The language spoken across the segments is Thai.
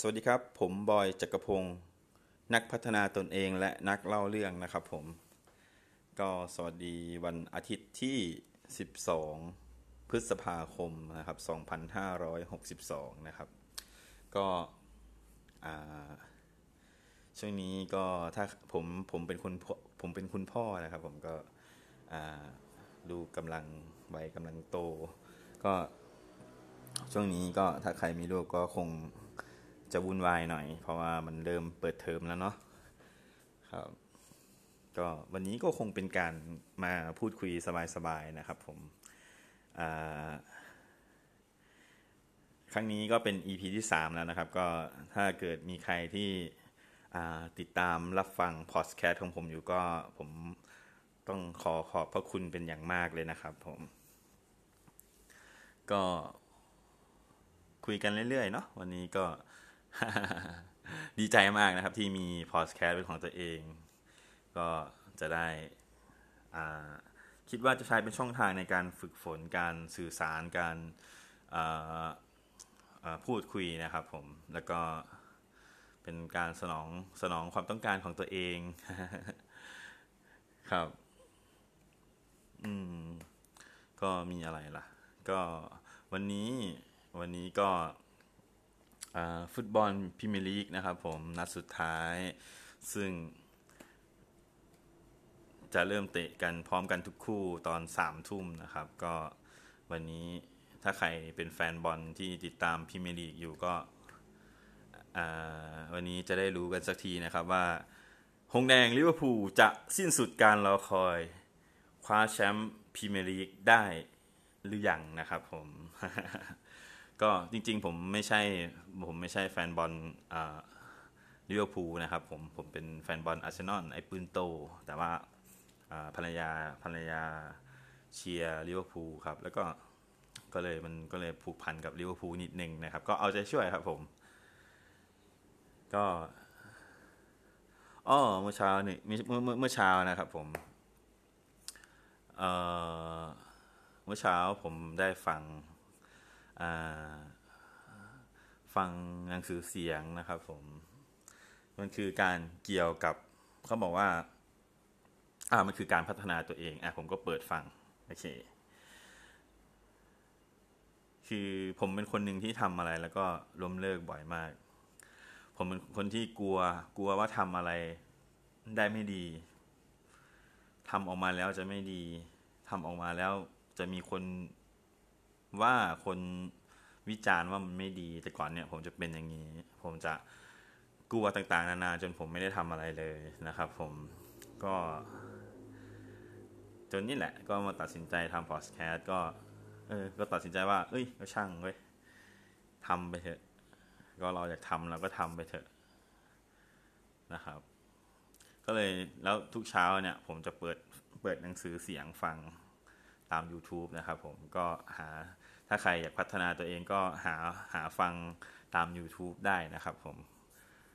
สวัสดีครับ ผมบอยจักรพงศ์นักพัฒนาตนเองและนักเล่าเรื่องนะครับผม ก็สวัสดีวันอาทิตย์ที่ 12 พฤษภาคมนะครับ 2562 นะครับ ก็ช่วงนี้ก็ถ้าผมผมเป็นคนผมเป็นคุณพ่อนะครับ ผมก็ดูกำลังวัยกำลังโต ก็ช่วงนี้ก็ถ้าใครมีลูกก็คง จะวุ่นวายหน่อย เพราะว่ามันเริ่มเปิดเทอมแล้วเนาะครับก็วันนี้ก็คงเป็นการมาพูดคุยสบายๆนะครับผมครั้งนี้ก็เป็น EP ที่ 3 แล้วนะครับ ก็ถ้าเกิดมีใครที่ติดตามรับฟังพอดแคสต์ของผมอยู่ก็ผมต้องขอขอบพระคุณเป็นอย่างมากเลยนะครับผมก็คุยกันเรื่อยๆเนาะวันนี้ก็ ดีใจมากนะครับ ที่มีพอดแคสต์เป็นของตัวเอง ก็จะได้คิดว่าจะใช้เป็นช่องทางในการฝึกฝนการสื่อสารการพูดคุยนะครับผม แล้วก็เป็นการสนองสนองความต้องการของตัวเอง ครับ อืม ก็มีอะไรล่ะ ก็วันนี้วันนี้ก็ ฟุตบอลพรีเมียร์ลีกนะครับผมนัดสุดท้าย ซึ่ง จะเริ่มเตะกันพร้อมกันทุกคู่ตอนสามทุ่มนะครับ ก็วันนี้ถ้าใครเป็นแฟนบอลที่ติดตามพรีเมียร์ลีกอยู่ก็วันนี้จะได้รู้กันสักทีนะครับว่าหงส์แดงลิเวอร์พูลจะสิ้นสุดการรอคอย คว้าแชมป์พรีเมียร์ลีกได้หรือยังนะครับผม ก็จริงๆผมไม่ใช่ผมไม่ใช่แฟนบอลลิเวอร์พูลนะครับผมผมเป็นแฟนบอลอาร์เซนอลไอ้ปืนโต แต่ว่าภรรยาภรรยาเชียร์ลิเวอร์พูลครับ แล้วก็ก็เลยมันก็เลยผูกพันกับลิเวอร์พูลนิดนึงนะครับ ก็เอาใจช่วยครับผม ก็อ๋อเมื่อเช้านี่เมื่อเมื่อเมื่อเช้านะครับผมเเมื่อเช้าผมได้ฟัง ฟังหนังสือเสียงนะครับผม มันคือการเกี่ยวกับเขาบอกว่า อ่ามันคือการพัฒนาตัวเอง อะผมก็เปิดฟัง โอเค คือผมเป็นคนหนึ่งที่ทำอะไรแล้วก็ล้มเลิกบ่อยมาก ผมเป็นคนที่กลัว กลัวว่าทำอะไรได้ไม่ดีทำออกมาแล้วจะไม่ดีทำออกมาแล้วจะมีคน ว่าคนวิจารณ์ว่ามันไม่ดีแต่ก่อนเนี่ย ผมจะเป็นอย่างนี้ ผมจะกลัวต่างๆ นานาจนผมไม่ได้ทำอะไรเลยนะครับ ผมก็ จนนี่แหละ ก็มาตัดสินใจทำพอดแคสต์ก็ เออ ก็ตัดสินใจว่า เอ้ยก็ช่างเว้ยทำไปเถอะ ก็เราอยากทำเราก็ทำไปเถอะนะครับ ก็เลยแล้วทุกเช้าเนี่ย ผมจะเปิดเปิดหนังสือเสียงฟัง ตาม YouTube นะครับผมก็หาถ้าใครอยากพัฒนาตัวเองก็หาหาฟังตาม YouTube ได้นะครับผม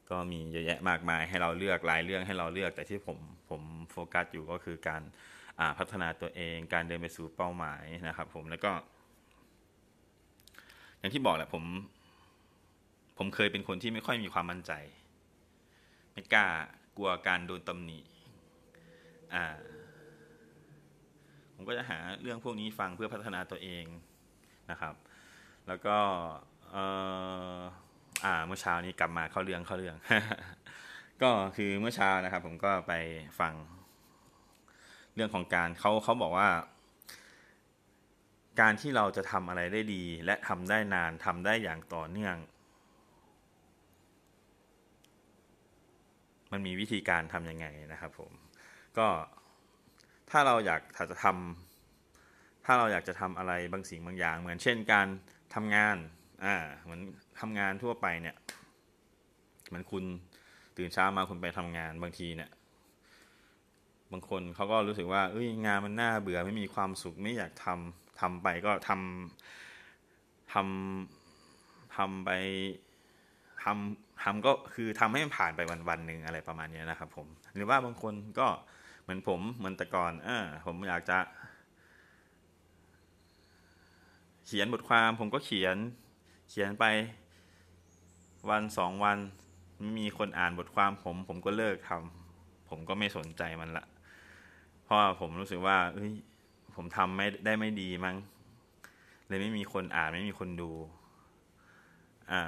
ก็มีเยอะแยะมากมายให้เราเลือกหลายเรื่องให้เราเลือก แต่ที่ผมผมโฟกัสอยู่ก็คือการพัฒนาตัวเอง การเดินไปสู่เป้าหมายนะครับ ผมแล้วก็ อย่างที่บอกแหละผม ผมเคยเป็นคนที่ไม่ค่อยมีความมั่นใจ ไม่กล้ากลัวการโดนตำหนิอ่า ผมก็จะหาเรื่องพวกนี้ฟังเพื่อพัฒนาตัวเองนะครับ แล้วก็เอ่าเมื่อเช้านี้กลับมาเข้าเรื่องเข้าเรื่อง ก็คือเมื่อเช้านะครับ ผมก็ไปฟังเรื่องของการเขาเขาบอกว่า การที่เราจะทำอะไรได้ดี และทำได้นานทำได้อย่างต่อเนื่อง มันมีวิธีการทำยังไงนะครับ ผมก็ ถ้าเราอยากจะทำถ้าเราอยากจะทำอะไรบางสิ่งบางอย่าง เหมือนเช่นการทำงานอ่าเหมือนทำงานทั่วไปเนี่ยเหมือนคุณตื่นเช้ามาคุณไปทำงานบางทีเนี่ยบางคนเขาก็รู้สึกว่าเอ้ยงานมันน่าเบื่อไม่มีความสุขไม่อยากทำทำไปก็ทำทำทำไปทำทำก็คือทำให้มันผ่านไปวันวันหนึ่งอะไรประมาณนี้นะครับผมหรือว่าบางคนก็ เหมือนผมเหมือนแต่ก่อนอ่าผมอยากจะ เขียนบทความผมก็เขียนเขียนไปวันสองวันไม่มีคนอ่านบทความผมผมก็เลิกทำผมก็ไม่สนใจมันละ เพราะผมรู้สึกว่าเฮ้ยผมทำไม่ได้ไม่ดีมั้งเลยไม่มีคนอ่านไม่มีคนดูอ่า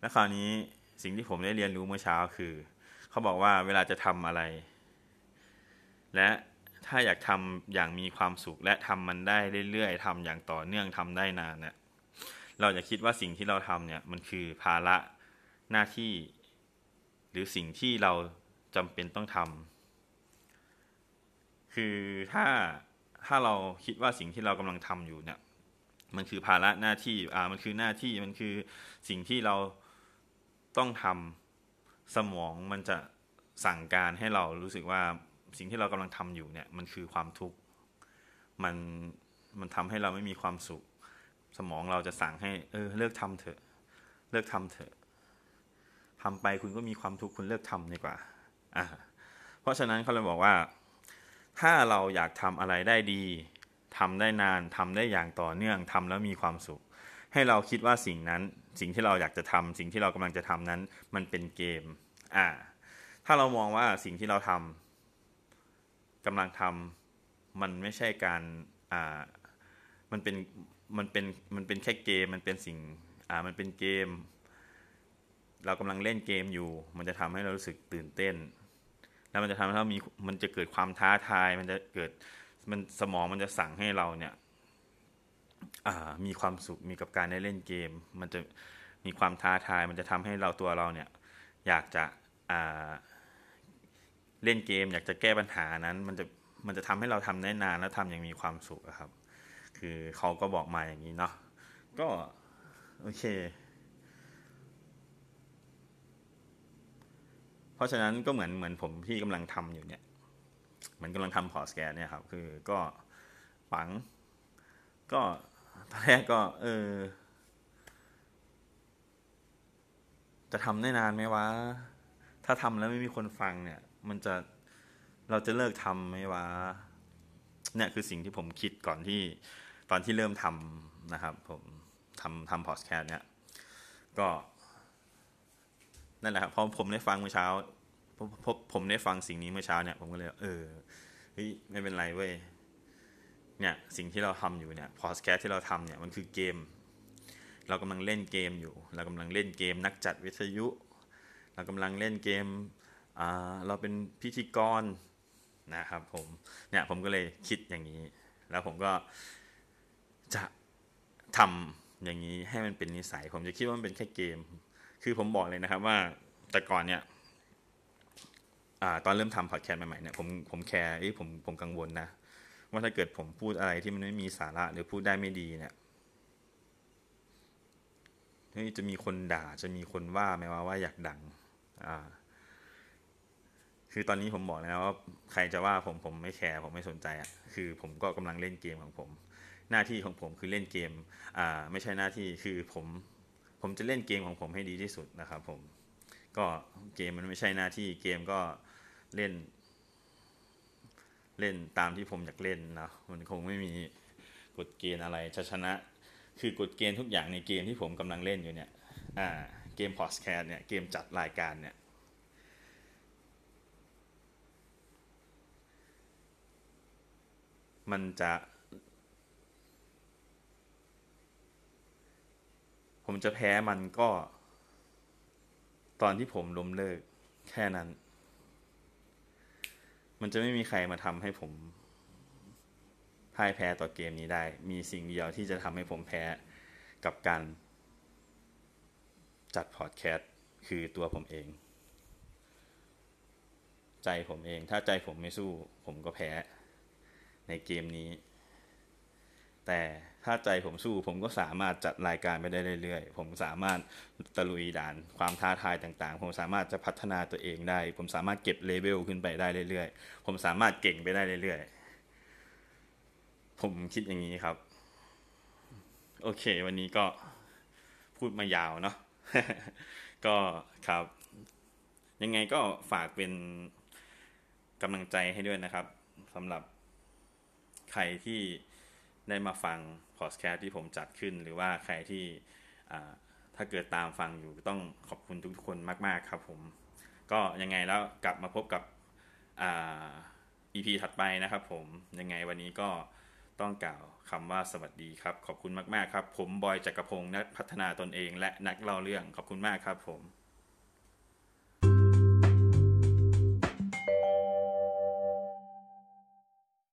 แล้วคราวนี้สิ่งที่ผมได้เรียนรู้เมื่อเช้าคือ เขาบอกว่าเวลาจะทำอะไร และถ้าอยากทำอย่างมีความสุข และทำมันได้เรื่อยๆทำอย่างต่อเนื่องทำได้นานเนี่ยเราจะคิดว่าสิ่งที่เราทำเนี่ยมันคือภาระหน้าที่ หรือสิ่งที่เราจำเป็นต้องทำคือถ้าถ้าเราคิดว่าสิ่งที่เรากำลังทำอยู่เนี่ยมันคือภาระหน้าที่อ่ามันคือหน้าที่มันคือสิ่งที่เราต้องทำสมองมันจะสั่งการให้เรารู้สึกว่า สิ่งที่เรากำลังทำอยู่เนี่ยมันคือความทุกข์มันมันทำให้เราไม่มีความสุข สมองเราจะสั่งให้ เออ เลิกทำเถอะ เลิกทำเถอะทำไปคุณก็มีความทุกข์คุณเลิกทำดีกว่าอ่าเพราะฉะนั้นเขาเลยบอกว่า ถ้าเราอยากทำอะไรได้ดีทำได้นานทำได้อย่างต่อเนื่องทำแล้วมีความสุข ให้เราคิดว่าสิ่งนั้นสิ่งที่เราอยากจะทำสิ่งที่เรากำลังจะทำนั้น มันเป็นเกมอ่าถ้าเรามองว่าสิ่งที่เราทำ กำลังทำมันไม่ใช่การอ่ามันเป็นมันเป็นมันเป็นแค่เกมมันเป็นสิ่งอ่ามันเป็นเกม เรากำลังเล่นเกมอยู่ มันจะทำให้เรารู้สึกตื่นเต้น แล้วมันจะทำให้เรามีมันจะเกิดความท้าทาย มันจะเกิดมันสมองมันจะสั่งให้เราเนี่ยอ่ามีความสุขมีกับการได้เล่นเกม มันจะมีความท้าทาย มันจะทำให้เราตัวเราเนี่ย อยากจะอ่า เล่นเกม อยากจะแก้ปัญหานั้น มันจะมันจะทำให้เราทำได้นานแล้วทำอย่างมีความสุขครับ คือเขาก็บอกมาอย่างนี้เนาะก็โอเค เพราะฉะนั้นก็เหมือนเหมือนผมที่กำลังทำอยู่เนี่ยเหมือนกำลังทำพอร์ตแกนเนี่ยครับคือก็ฝัง ก็ตอนแรกก็ เออจะทำได้นานไหมวะ ถ้าทำแล้วไม่มีคนฟังเนี่ย มันจะเราจะเลิกทำไหมวะเนี่ยคือสิ่งที่ผมคิดก่อนที่ตอนที่เริ่มทำนะครับ ผมทำทำพอดแคสต์เนี่ยก็นั่นแหละครับพอผมได้ฟังเมื่อเช้าพบผมได้ฟังสิ่งนี้เมื่อเช้าเนี่ย ผมก็เลย เออเฮ้ยไม่เป็นไรเว้ยเนี่ยสิ่งที่เราทำอยู่เนี่ยพอดแคสต์ที่เราทำเนี่ยมันคือเกม เรากำลังเล่นเกมอยู่ เรากำลังเล่นเกมนักจัดวิทยุ เรากำลังเล่นเกม เราเป็นพิธีกรนะครับผมเนี่ยผมก็เลยคิดอย่างนี้ แล้วผมก็จะทำอย่างนี้ให้มันเป็นนิสัย ผมจะคิดว่ามันเป็นแค่เกม คือผมบอกเลยนะครับว่าแต่ก่อนเนี่ยอตอนเริ่มทำพอดแคสต์ใหม่ๆเนี่ยผมผมแคร์ผมผมกังวลนะ ว่าถ้าเกิดผมพูดอะไรที่มันไม่มีสาระหรือพูดได้ไม่ดีเนี่ยเฮ้ยจะมีคนด่าจะมีคนว่าไหมว่าว่าอยากดัง อ่า คือตอนนี้ผมบอกแล้วว่าใครจะว่าผมผมไม่แคร์ผมไม่สนใจอะคือผมก็กำลังเล่นเกมของผม หน้าที่ของผมคือเล่นเกมอ่าไม่ใช่หน้าที่คือผมผมจะเล่นเกมของผมให้ดีที่สุดนะครับผมก็เกมมันไม่ใช่หน้าที่เกมก็เล่น เล่นตามที่ผมอยากเล่นนะมันคงไม่มีกฎเกณฑ์อะไรจะชนะ คือกฎเกณฑ์ทุกอย่างในเกมที่ผมกำลังเล่นอยู่เนี่ยอ่าเกมพอสแคสเนี่ยเกมจัดรายการเนี่ย มันจะ ผมจะแพ้มันก็ ตอนที่ผมล้มเลิก แค่นั้น มันจะไม่มีใครมาทำให้ผมพ่ายแพ้ต่อเกมนี้ได้ มีสิ่งเดียวที่จะทำให้ผมแพ้กับการจัดพอดแคสต์คือตัวผมเอง ใจผมเอง ถ้าใจผมไม่สู้ผมก็แพ้ ในเกมนี้ แต่ถ้าใจผมสู้ผมก็สามารถจัดรายการไปได้เรื่อยๆ ผมสามารถตะลุยด่านความท้าทายต่างๆ ผมสามารถจะพัฒนาตัวเองได้ ผมสามารถเก็บเลเวลขึ้นไปได้เรื่อยๆ ผมสามารถเก่งไปได้เรื่อยๆ ผมคิดอย่างนี้ครับ โอเค วันนี้ก็พูดมายาวเนาะ ก็ครับ ยังไงก็ฝากเป็นกำลังใจให้ด้วยนะครับสำหรับ ใครที่ได้มาฟังพอดแคสต์ที่ผมจัดขึ้น หรือว่าใครที่ถ้าเกิดตามฟังอยู่ต้องขอบคุณทุกคนมาก ๆ ครับผม ก็ยังไงแล้วกลับมาพบกับอ่า EP ถัดไปนะครับผมยังไงวันนี้ก็ต้องกล่าวคำว่าสวัสดีครับ ขอบคุณมาก ๆ ครับ ผมบอยจักรพงศ์นักพัฒนาตนเองและนักเล่าเรื่องขอบคุณมากครับผม